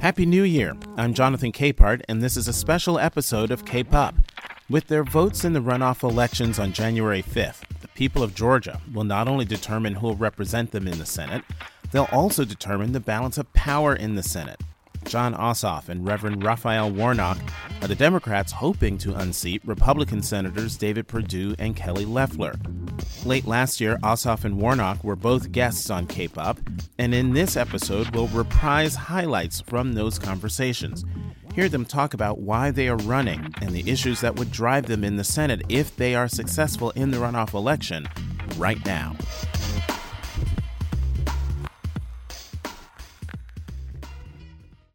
Happy New Year! I'm Jonathan Capehart, and this is a special episode of Cape Up. With their votes in the runoff elections on January 5th, the people of Georgia will not only determine who will represent them in the Senate, they'll also determine the balance of power in the Senate. Jon Ossoff and Reverend Raphael Warnock are the Democrats hoping to unseat Republican Senators David Perdue and Kelly Loeffler. Late last year, Ossoff and Warnock were both guests on Cape Up, and in this episode, we'll reprise highlights from those conversations. Hear them talk about why they are running and the issues that would drive them in the Senate if they are successful in the runoff election right now.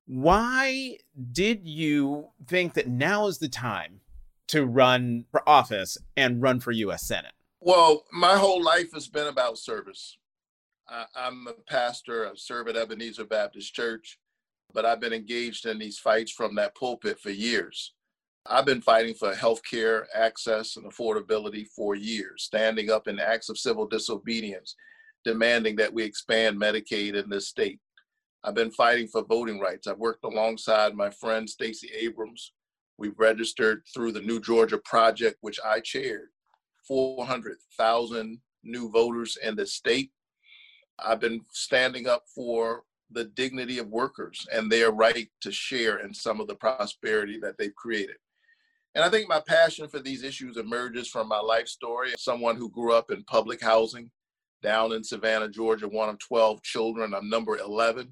Why did you think that now is the time to run for office and run for U.S. Senate? Well, my whole life has been about service. I, am a pastor. I serve at Ebenezer Baptist Church, but I've been engaged in these fights from that pulpit for years. I've been fighting for health care access and affordability for years, standing up in acts of civil disobedience, demanding that we expand Medicaid in this state. I've been fighting for voting rights. I've worked alongside my friend Stacey Abrams. We've registered through the New Georgia Project, which I chaired, 400,000 new voters in the state. I've been standing up for the dignity of workers and their right to share in some of the prosperity that they've created. And I think my passion for these issues emerges from my life story. Someone who grew up in public housing down in Savannah, Georgia, one of 12 children. I'm number 11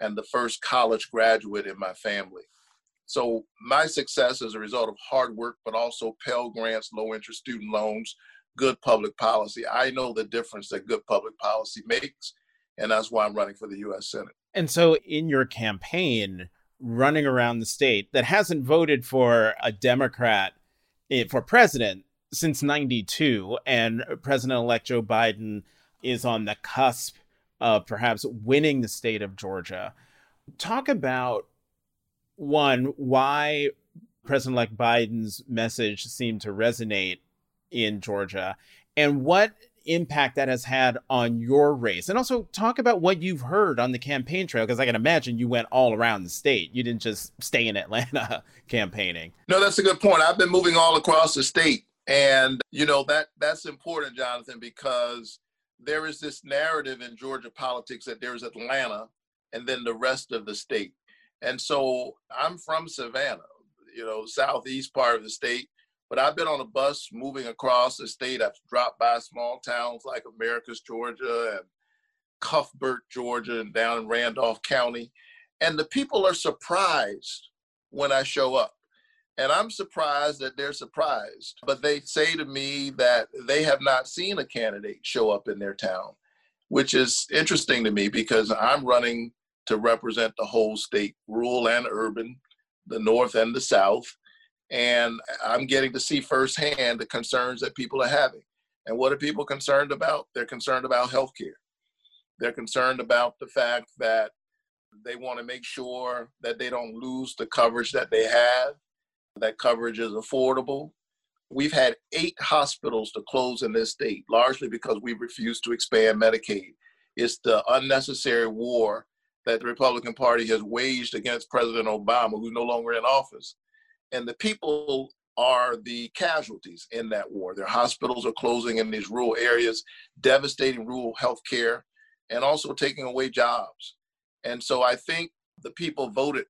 and the first college graduate in my family. So my success is a result of hard work, but also Pell Grants, low interest student loans, good public policy. I know the difference that good public policy makes, and that's why I'm running for the U.S. Senate. And so, in your campaign, running around the state that hasn't voted for a Democrat eh, for president since 92, and President elect Joe Biden is on the cusp of perhaps winning the state of Georgia. Talk about one, why President elect Biden's message seemed to resonate in Georgia, and what impact that has had on your race. And also talk about what you've heard on the campaign trail, because I can imagine you went all around the state. You didn't just stay in Atlanta campaigning. No, that's a good point. I've been moving all across the state. And you know that that's important, Jonathan, because there is this narrative in Georgia politics that there's Atlanta and then the rest of the state. And so I'm from Savannah, you know, southeast part of the state, but I've been on a bus moving across the state. I've dropped by small towns like Americus, Georgia, and Cuthbert, Georgia, and down in Randolph County. And the people are surprised when I show up. And I'm surprised that they're surprised. But they say to me that they have not seen a candidate show up in their town, which is interesting to me because I'm running to represent the whole state, rural and urban, the North and the South. And I'm getting to see firsthand the concerns that people are having. And what are people concerned about? They're concerned about healthcare. They're concerned about the fact that they want to make sure that they don't lose the coverage that they have that coverage is affordable. We've had eight hospitals to close in this state, largely because we refused to expand Medicaid. It's the unnecessary war that the Republican Party has waged against President Obama, who's no longer in office. And the people are the casualties in that war. Their hospitals are closing in these rural areas, devastating rural health care, and also taking away jobs. And so I think the people voted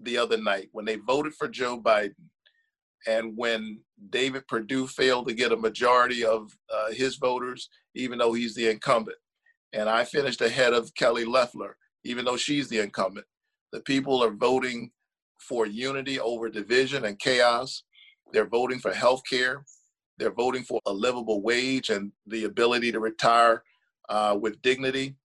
the other night when they voted for Joe Biden and when David Perdue failed to get a majority of uh, his voters, even though he's the incumbent. And I finished ahead of Kelly Loeffler, even though she's the incumbent. The people are voting for unity over division and chaos. They're voting for health care. They're voting for a livable wage and the ability to retire uh, with dignity.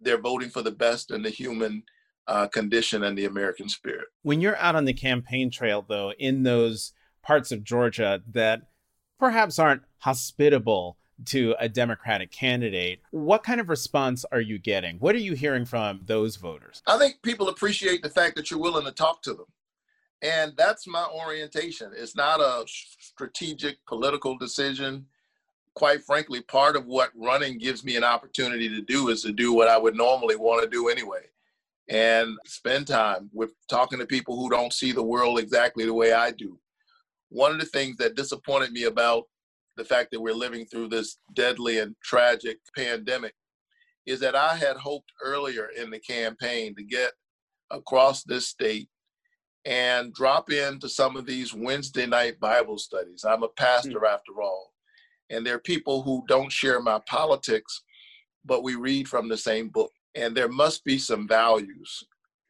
They're voting for the best in the human uh, condition and the American spirit. When you're out on the campaign trail, though, in those parts of Georgia that perhaps aren't hospitable to a Democratic candidate, what kind of response are you getting? What are you hearing from those voters? I think people appreciate the fact that you're willing to talk to them. And that's my orientation. It's not a strategic political decision. quite frankly, part of what running gives me an opportunity to do is to do what I would normally want to do anyway and spend time with talking to people who don't see the world exactly the way I do. One of the things that disappointed me about the fact that we're living through this deadly and tragic pandemic is that I had hoped earlier in the campaign to get across this state and drop into some of these Wednesday night Bible studies. I'm a pastor mm. after all. And there are people who don't share my politics, but we read from the same book. And there must be some values.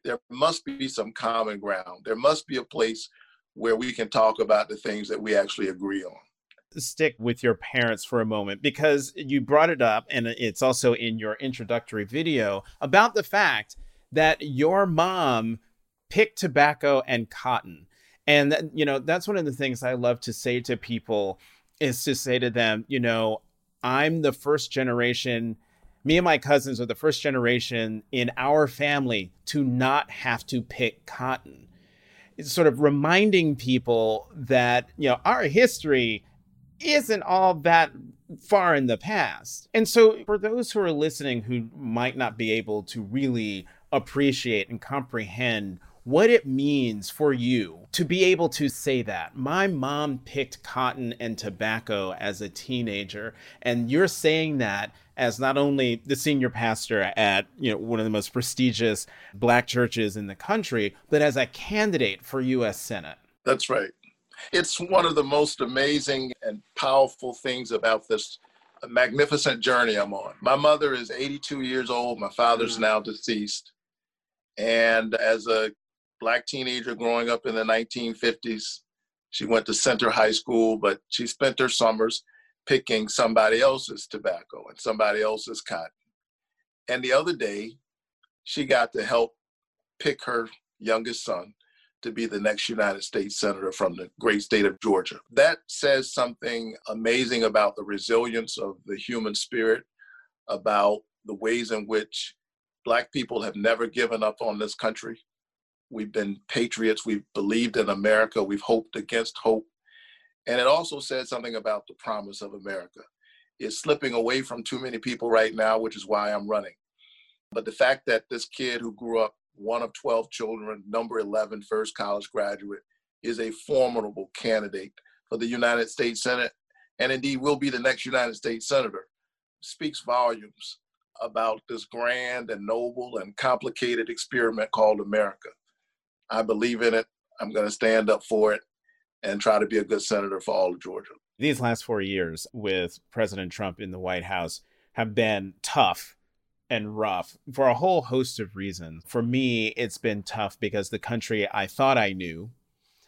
There must be some common ground. There must be a place where we can talk about the things that we actually agree on stick with your parents for a moment because you brought it up and it's also in your introductory video about the fact that your mom picked tobacco and cotton. And you know, that's one of the things I love to say to people is to say to them, you know, I'm the first generation me and my cousins are the first generation in our family to not have to pick cotton. It's sort of reminding people that, you know, our history isn't all that far in the past. And so, for those who are listening who might not be able to really appreciate and comprehend what it means for you to be able to say that. My mom picked cotton and tobacco as a teenager, and you're saying that as not only the senior pastor at you know one of the most prestigious black churches in the country, but as a candidate for US Senate. That's right. It's one of the most amazing and powerful things about this magnificent journey I'm on. My mother is 82 years old. My father's mm. now deceased. And as a black teenager growing up in the 1950s. She went to Center High School, but she spent her summers picking somebody else's tobacco and somebody else's cotton. And the other day, she got to help pick her youngest son to be the next United States Senator from the great state of Georgia. That says something amazing about the resilience of the human spirit, about the ways in which Black people have never given up on this country, We've been patriots. We've believed in America. We've hoped against hope. And it also said something about the promise of America. It's slipping away from too many people right now, which is why I'm running. But the fact that this kid who grew up one of 12 children, number 11, first college graduate, is a formidable candidate for the United States Senate, and indeed will be the next United States Senator, speaks volumes about this grand and noble and complicated experiment called America. I believe in it. I'm going to stand up for it and try to be a good senator for all of Georgia. These last four years with President Trump in the White House have been tough and rough for a whole host of reasons. For me, it's been tough because the country I thought I knew,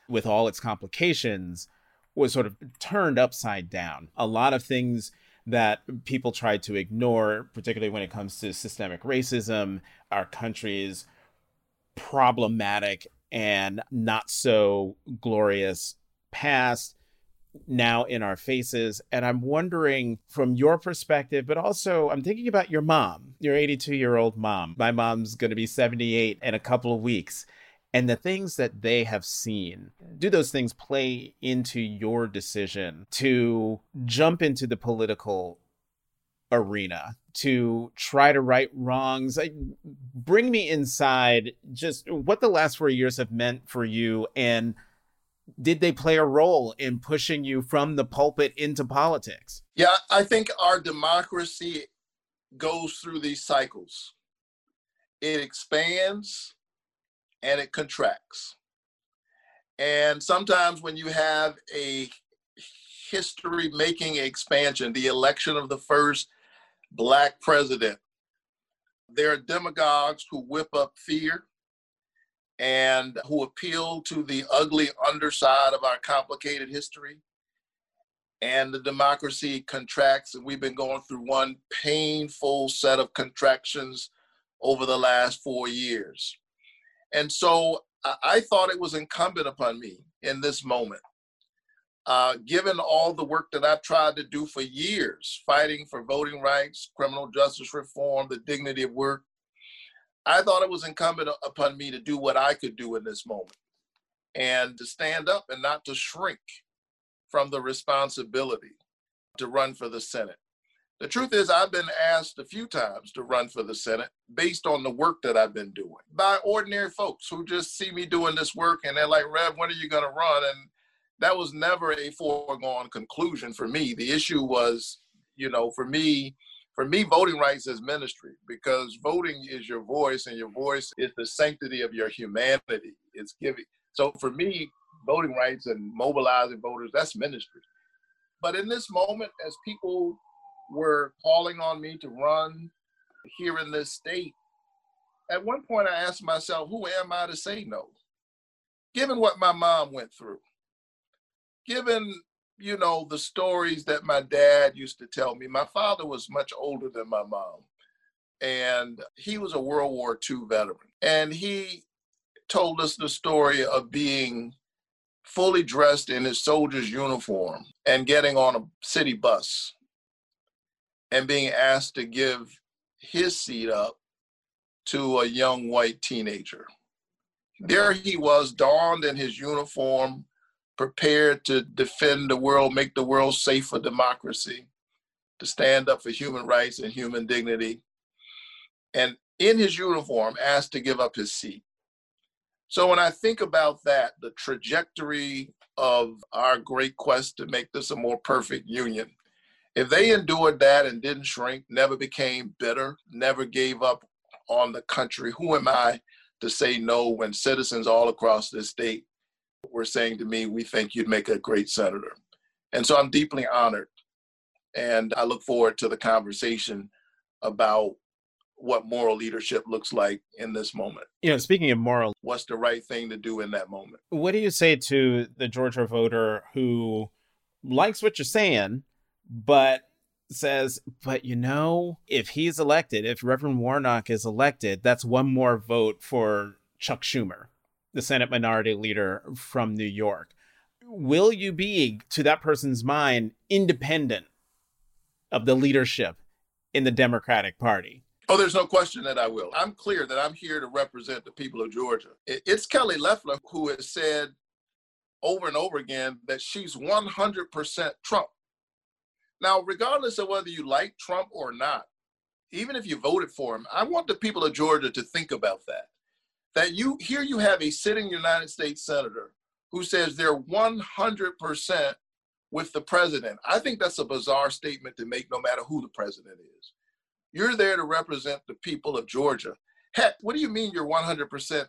with all its complications, was sort of turned upside down. A lot of things that people try to ignore, particularly when it comes to systemic racism, our country's problematic and not so glorious past now in our faces. And I'm wondering from your perspective, but also I'm thinking about your mom, your 82 year old mom. My mom's going to be 78 in a couple of weeks. And the things that they have seen, do those things play into your decision to jump into the political arena to try to right wrongs. bring me inside just what the last four years have meant for you and did they play a role in pushing you from the pulpit into politics? Yeah, I think our democracy goes through these cycles. It expands and it contracts. And sometimes when you have a history making expansion, the election of the first black president. There are demagogues who whip up fear and who appeal to the ugly underside of our complicated history. And the democracy contracts, and we've been going through one painful set of contractions over the last four years. And so I thought it was incumbent upon me in this moment uh, given all the work that I've tried to do for years, fighting for voting rights, criminal justice reform, the dignity of work, I thought it was incumbent upon me to do what I could do in this moment and to stand up and not to shrink from the responsibility to run for the Senate. The truth is, I've been asked a few times to run for the Senate based on the work that I've been doing by ordinary folks who just see me doing this work and they're like, Rev, when are you going to run? And that was never a foregone conclusion for me. The issue was, you know, for me, for me, voting rights is ministry because voting is your voice and your voice is the sanctity of your humanity. It's giving. So for me, voting rights and mobilizing voters, that's ministry. But in this moment, as people were calling on me to run here in this state, at one point I asked myself, who am I to say no? Given what my mom went through, given, you know, the stories that my dad used to tell me, my father was much older than my mom. And he was a World War II veteran. And he told us the story of being fully dressed in his soldier's uniform and getting on a city bus and being asked to give his seat up to a young white teenager. There he was, donned in his uniform, prepared to defend the world, make the world safe for democracy, to stand up for human rights and human dignity. And in his uniform, asked to give up his seat. So when I think about that, the trajectory of our great quest to make this a more perfect union, if they endured that and didn't shrink, never became bitter, never gave up on the country, who am I to say no when citizens all across this state were saying to me, We think you'd make a great senator? And so I'm deeply honored. And I look forward to the conversation about what moral leadership looks like in this moment. You know, speaking of moral, what's the right thing to do in that moment? What do you say to the Georgia voter who likes what you're saying, but says, but you know, if he's elected, if Reverend Warnock is elected, that's one more vote for Chuck Schumer, the Senate Minority Leader from New York. Will you be, to that person's mind, independent of the leadership in the Democratic Party? Oh, there's no question that I will. I'm clear that I'm here to represent the people of Georgia. It's Kelly Loeffler who has said over and over again that she's 100% Trump. Now, regardless of whether you like Trump or not, even if you voted for him, I want the people of Georgia to think about that. That you here you have a sitting United States senator who says they're 100% with the president. I think that's a bizarre statement to make no matter who the president is. You're there to represent the people of Georgia. Heck, what do you mean you're 100%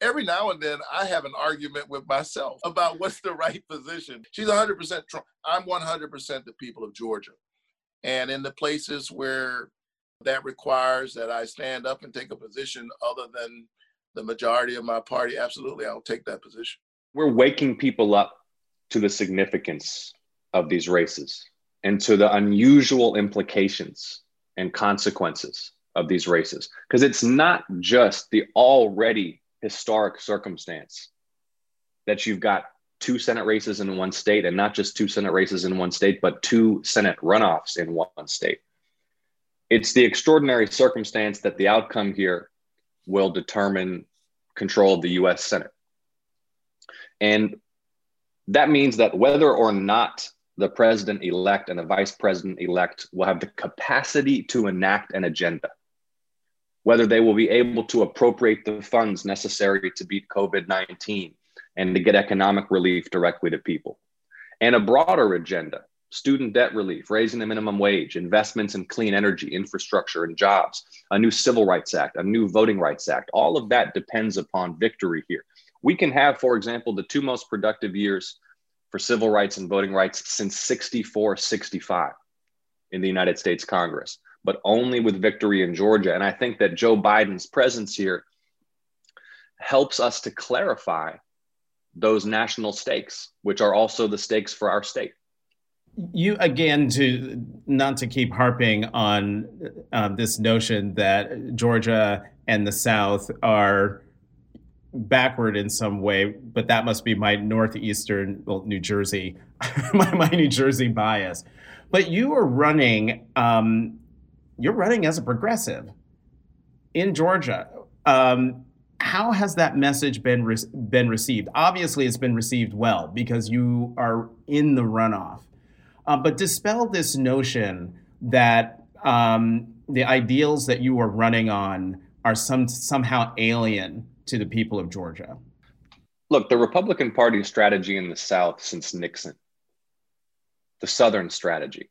every now and then I have an argument with myself about what's the right position. She's 100% Trump. I'm 100% the people of Georgia. And in the places where that requires that I stand up and take a position other than the majority of my party, absolutely, I'll take that position. We're waking people up to the significance of these races and to the unusual implications and consequences of these races. Because it's not just the already historic circumstance that you've got two Senate races in one state, and not just two Senate races in one state, but two Senate runoffs in one state. It's the extraordinary circumstance that the outcome here will determine control of the US Senate. And that means that whether or not the president elect and the vice president elect will have the capacity to enact an agenda whether they will be able to appropriate the funds necessary to beat COVID 19 and to get economic relief directly to people. And a broader agenda student debt relief, raising the minimum wage, investments in clean energy, infrastructure, and jobs, a new Civil Rights Act, a new Voting Rights Act. All of that depends upon victory here. We can have, for example, the two most productive years for civil rights and voting rights since 64 65 in the United States Congress but only with victory in Georgia. And I think that Joe Biden's presence here helps us to clarify those national stakes, which are also the stakes for our state. You again to not to keep harping on uh, this notion that Georgia and the South are backward in some way, but that must be my northeastern, well, New Jersey, my, my New Jersey bias. But you are running um, you're running as a progressive in Georgia. Um, how has that message been re- been received? Obviously, it's been received well because you are in the runoff. Uh, but dispel this notion that um, the ideals that you are running on are some somehow alien to the people of Georgia. Look, the Republican Party strategy in the South since Nixon, the Southern strategy,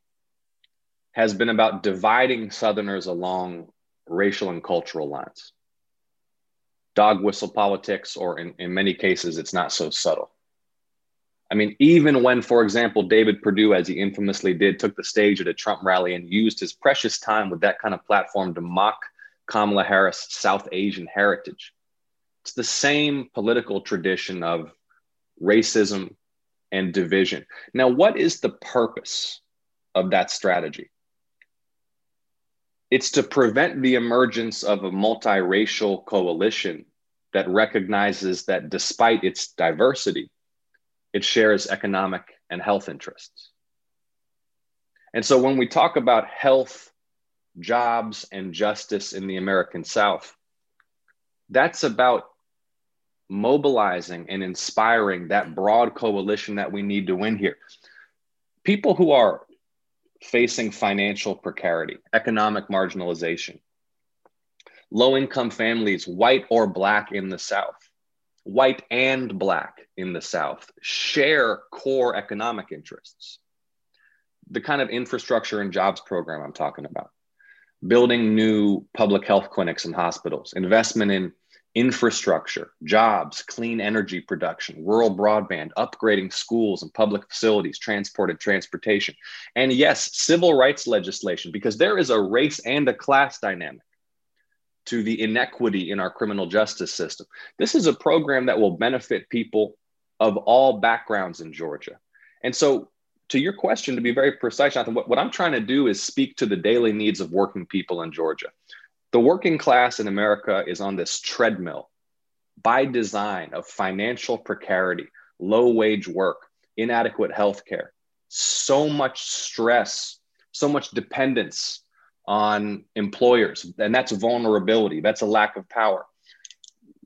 has been about dividing Southerners along racial and cultural lines. Dog whistle politics, or in, in many cases, it's not so subtle. I mean, even when, for example, David Perdue, as he infamously did, took the stage at a Trump rally and used his precious time with that kind of platform to mock Kamala Harris' South Asian heritage. It's the same political tradition of racism and division. Now, what is the purpose of that strategy? It's to prevent the emergence of a multiracial coalition that recognizes that despite its diversity, it shares economic and health interests. And so when we talk about health, jobs, and justice in the American South, that's about mobilizing and inspiring that broad coalition that we need to win here. People who are facing financial precarity, economic marginalization, low income families, white or black in the South, white and black in the South, share core economic interests. The kind of infrastructure and jobs program I'm talking about, building new public health clinics and hospitals, investment in infrastructure, jobs, clean energy production, rural broadband, upgrading schools and public facilities, transport and transportation. And yes, civil rights legislation, because there is a race and a class dynamic to the inequity in our criminal justice system. This is a program that will benefit people of all backgrounds in Georgia. And so, to your question, to be very precise, Jonathan, what, what I'm trying to do is speak to the daily needs of working people in Georgia. The working class in America is on this treadmill by design of financial precarity, low wage work, inadequate health care, so much stress, so much dependence on employers, and that's vulnerability, that's a lack of power.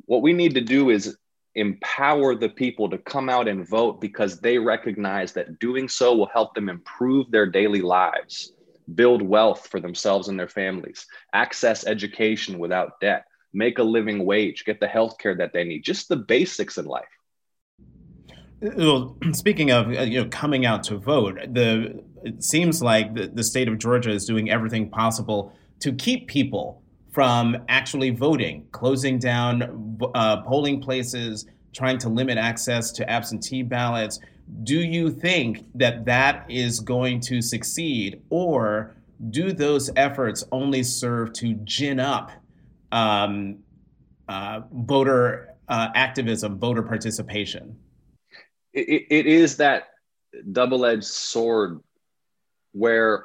What we need to do is empower the people to come out and vote because they recognize that doing so will help them improve their daily lives, build wealth for themselves and their families, access education without debt, make a living wage, get the health care that they need, just the basics in life. Well, speaking of uh, you know coming out to vote, the it seems like the, the state of Georgia is doing everything possible to keep people from actually voting, closing down uh, polling places, trying to limit access to absentee ballots. Do you think that that is going to succeed, or do those efforts only serve to gin up um, uh, voter uh, activism, voter participation? it, it is that double-edged sword where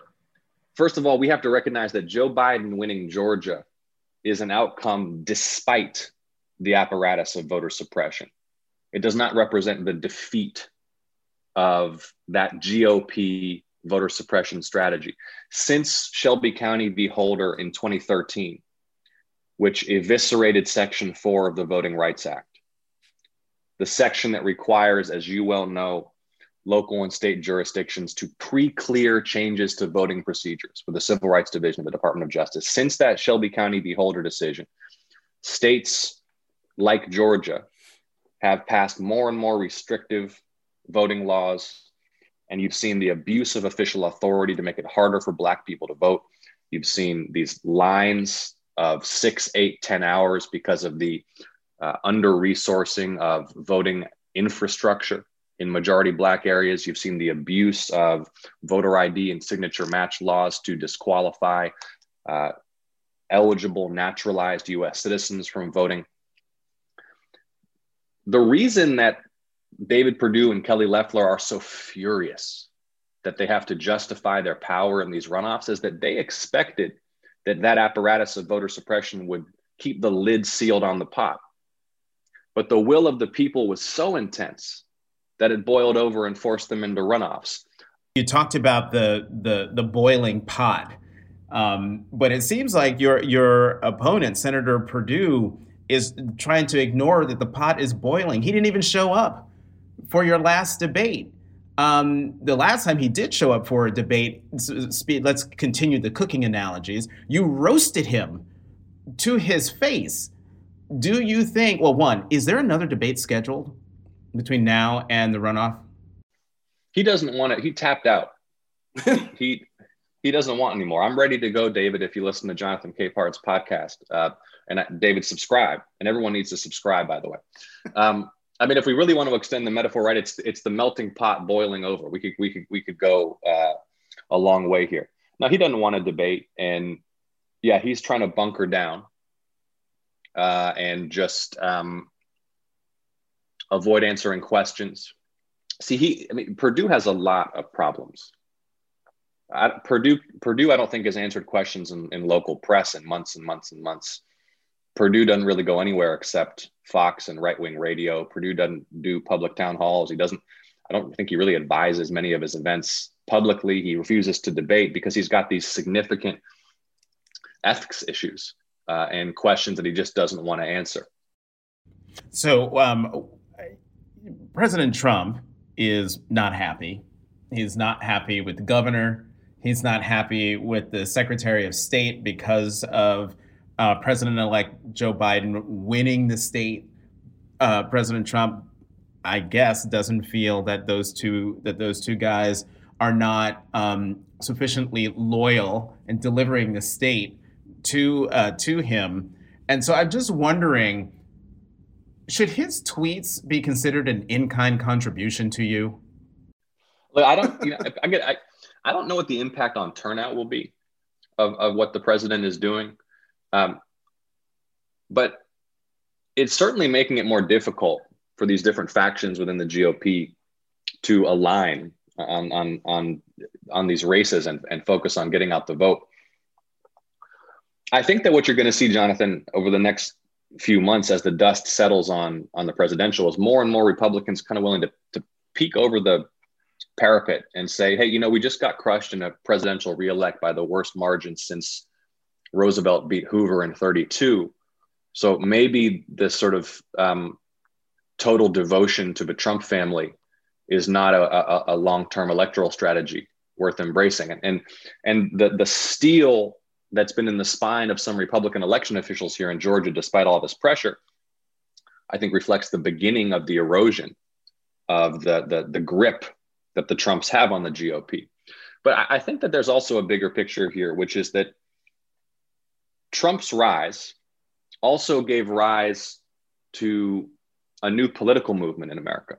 first of all we have to recognize that joe biden winning georgia is an outcome despite the apparatus of voter suppression. It does not represent the defeat of that gop voter suppression strategy. Since shelby county v. Holder in 2013 which eviscerated section 4 of the voting rights act the section that requires, as you well know, local and state jurisdictions to pre-clear changes to voting procedures for the Civil Rights Division of the Department of Justice. Since that Shelby County v. Holder decision, states like Georgia have passed more and more restrictive voting laws, and you've seen the abuse of official authority to make it harder for Black people to vote. You've seen these lines of six, eight, ten hours because of the uh, under resourcing of voting infrastructure in majority black areas. You've seen the abuse of voter ID and signature match laws to disqualify uh, eligible naturalized US citizens from voting. The reason that David Perdue and Kelly Loeffler are so furious that they have to justify their power in these runoffs is that they expected that that apparatus of voter suppression would keep the lid sealed on the pot. But the will of the people was so intense that it boiled over and forced them into runoffs. You talked about the the, the boiling pot, um, but it seems like your your opponent, Senator Perdue, is trying to ignore that the pot is boiling. He didn't even show up for your last debate. Um, the last time he did show up for a debate, let's continue the cooking analogies. You roasted him to his face. Do you think? Well, one, is there another debate scheduled between now and the runoff? He doesn't want it. He tapped out. he he doesn't want anymore. I'm ready to go, David. If you listen to Jonathan Capehart's podcast, uh, and David, subscribe, and everyone needs to subscribe, by the way. Um, I mean, if we really want to extend the metaphor, right? It's it's the melting pot boiling over. We could we could we could go uh, a long way here. Now he doesn't want to debate, and yeah, he's trying to bunker down uh, and just um, avoid answering questions. See, he I mean, Perdue has a lot of problems. I, Perdue Perdue, I don't think has answered questions in, in local press in months and months and months. Perdue doesn't really go anywhere except Fox and right wing radio. Perdue doesn't do public town halls. He doesn't, I don't think he really advises many of his events publicly. He refuses to debate because he's got these significant ethics issues uh, and questions that he just doesn't want to answer. So, um, President Trump is not happy. He's not happy with the governor. He's not happy with the Secretary of State because of uh, President-elect Joe Biden winning the state. Uh, President Trump, I guess, doesn't feel that those two that those two guys are not um, sufficiently loyal in delivering the state to uh, to him. And so I'm just wondering, should his tweets be considered an in-kind contribution to you? Look, I don't. You know, I. I, I don't know what the impact on turnout will be of, of what the president is doing. Um, but it's certainly making it more difficult for these different factions within the GOP to align on on on on these races and, and focus on getting out the vote. I think that what you're going to see, Jonathan, over the next few months as the dust settles on on the presidential is more and more Republicans kind of willing to, to peek over the parapet and say, hey, you know, we just got crushed in a presidential reelect by the worst margin since Roosevelt beat Hoover in 32. So maybe this sort of um, total devotion to the Trump family is not a, a, a long-term electoral strategy worth embracing. And and, and the, the steel that's been in the spine of some Republican election officials here in Georgia, despite all this pressure, I think reflects the beginning of the erosion of the, the, the grip that the Trumps have on the GOP. But I, I think that there's also a bigger picture here, which is that Trump's rise also gave rise to a new political movement in America.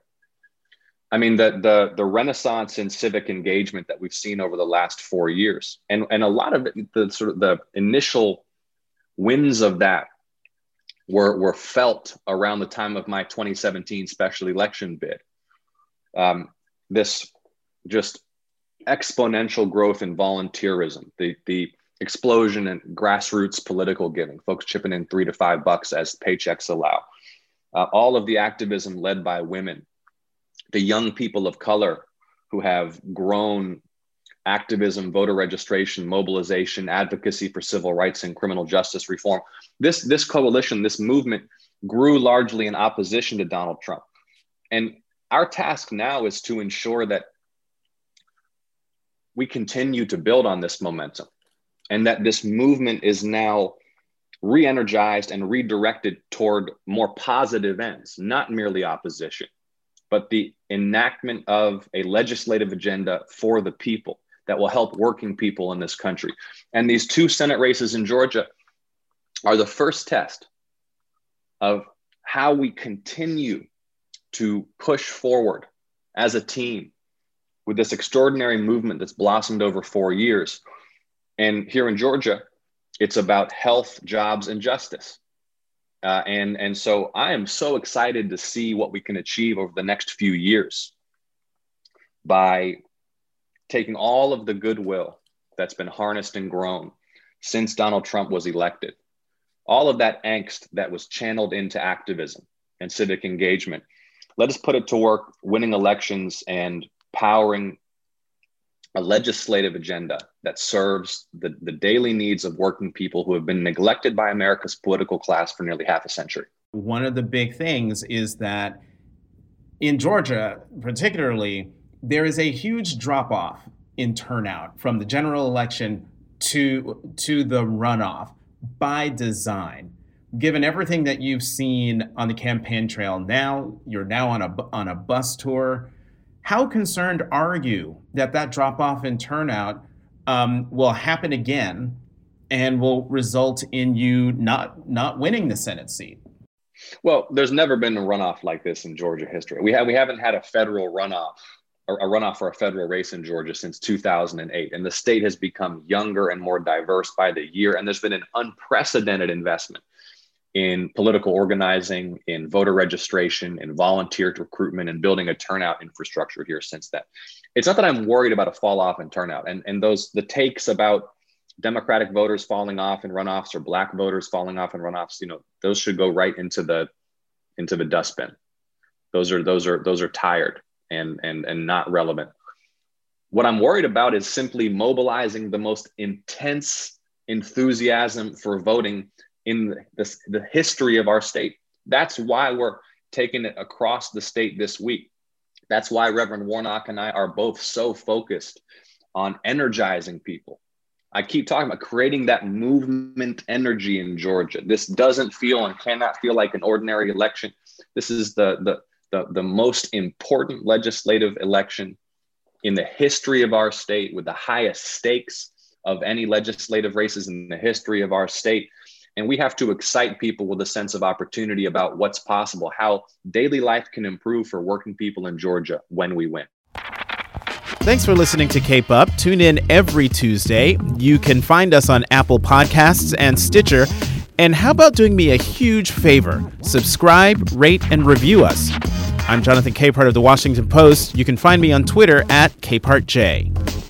I mean, the, the, the renaissance in civic engagement that we've seen over the last four years, and, and a lot of it, the sort of the initial winds of that were, were felt around the time of my 2017 special election bid. Um, this just exponential growth in volunteerism, the, the explosion in grassroots political giving, folks chipping in three to five bucks as paychecks allow. Uh, all of the activism led by women, the young people of color who have grown activism, voter registration, mobilization, advocacy for civil rights and criminal justice reform. This, this coalition, this movement grew largely in opposition to Donald Trump. And our task now is to ensure that we continue to build on this momentum and that this movement is now re energized and redirected toward more positive ends, not merely opposition, but the enactment of a legislative agenda for the people that will help working people in this country. And these two Senate races in Georgia are the first test of how we continue to push forward as a team with this extraordinary movement that's blossomed over four years and here in Georgia, it's about health, jobs, and justice. Uh, and, and so I am so excited to see what we can achieve over the next few years by taking all of the goodwill that's been harnessed and grown since Donald Trump was elected, all of that angst that was channeled into activism and civic engagement. Let us put it to work winning elections and powering a legislative agenda that serves the, the daily needs of working people who have been neglected by America's political class for nearly half a century. One of the big things is that in Georgia, particularly, there is a huge drop off in turnout from the general election to to the runoff by design. Given everything that you've seen on the campaign trail, now you're now on a on a bus tour. How concerned are you that that drop off in turnout um, will happen again and will result in you not not winning the Senate seat? Well, there's never been a runoff like this in Georgia history. We have we haven't had a federal runoff a runoff for a federal race in Georgia since 2008. And the state has become younger and more diverse by the year. And there's been an unprecedented investment in political organizing, in voter registration, in volunteer recruitment, and building a turnout infrastructure here since then. It's not that I'm worried about a fall off in turnout. And, and those the takes about Democratic voters falling off in runoffs or black voters falling off in runoffs, you know, those should go right into the into the dustbin. Those are those are those are tired and and and not relevant. What I'm worried about is simply mobilizing the most intense enthusiasm for voting in the, the history of our state. That's why we're taking it across the state this week. That's why Reverend Warnock and I are both so focused on energizing people, I keep talking about creating that movement energy in Georgia. This doesn't feel and cannot feel like an ordinary election. This is the, the, the, the most important legislative election in the history of our state with the highest stakes of any legislative races in the history of our state. And we have to excite people with a sense of opportunity about what's possible, how daily life can improve for working people in Georgia when we win. Thanks for listening to Cape Up. Tune in every Tuesday. You can find us on Apple Podcasts and Stitcher. And how about doing me a huge favor? Subscribe, rate, and review us. I'm Jonathan Capehart of the Washington Post. You can find me on Twitter at CapehartJ.